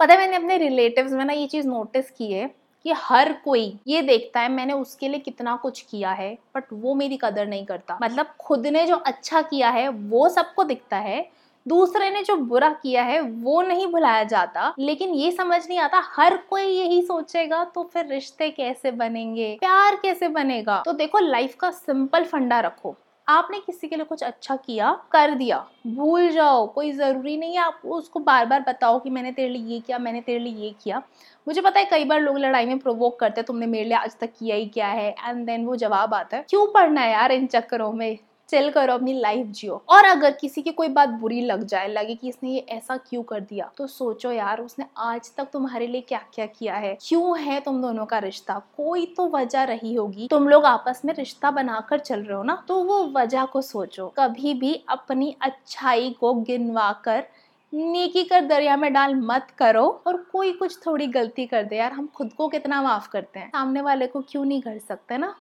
पता है, मैंने अपने रिलेटिव्स में ना ये चीज़ नोटिस की है कि हर कोई ये देखता है, मैंने उसके लिए कितना कुछ किया है बट वो मेरी कदर नहीं करता। मतलब खुद ने जो अच्छा किया है, वो सबको दिखता है, दूसरे ने जो बुरा किया है, वो नहीं भुलाया जाता। लेकिन ये समझ नहीं आता, हर कोई यही सोचेगा तो फिर रिश्ते कैसे बनेंगे? प्यार कैसे बनेगा? तो देखो लाइफ का सिंपल फंडा रखो। आपने किसी के लिए कुछ अच्छा किया, कर दिया। भूल जाओ, कोई ज़रूरी नहीं है। आप उसको बार बार बताओ कि मैंने तेरे लिए ये किया, मैंने तेरे लिए ये किया। मुझे पता है कई बार लोग लड़ाई में प्रोवोक करते हैं, तुमने मेरे लिए आज तक किया ही क्या है? एंड देन वो जवाब आता है, क्यों पढ़ना है यार इन चक्करों में? चिल करो अपनी लाइफ जियो। और अगर किसी की कोई बात बुरी लग जाए, लगे कि इसने ये ऐसा क्यों कर दिया तो सोचो यार, उसने आज तक तुम्हारे लिए क्या क्या किया है? क्यों है तुम दोनों का रिश्ता? कोई तो वजह रही होगी। तुम लोग आपस में रिश्ता बनाकर चल रहे हो ना तो वो वजह को सोचो। कभी भी अपनी अच्छाई को गिनवा कर नेकी कर दरिया में डाल मत करो और कोई कुछ थोड़ी गलती कर दे। यार, हम खुद को कितना माफ़ करते हैं? सामने वाले को क्यों नहीं कर सकते ना?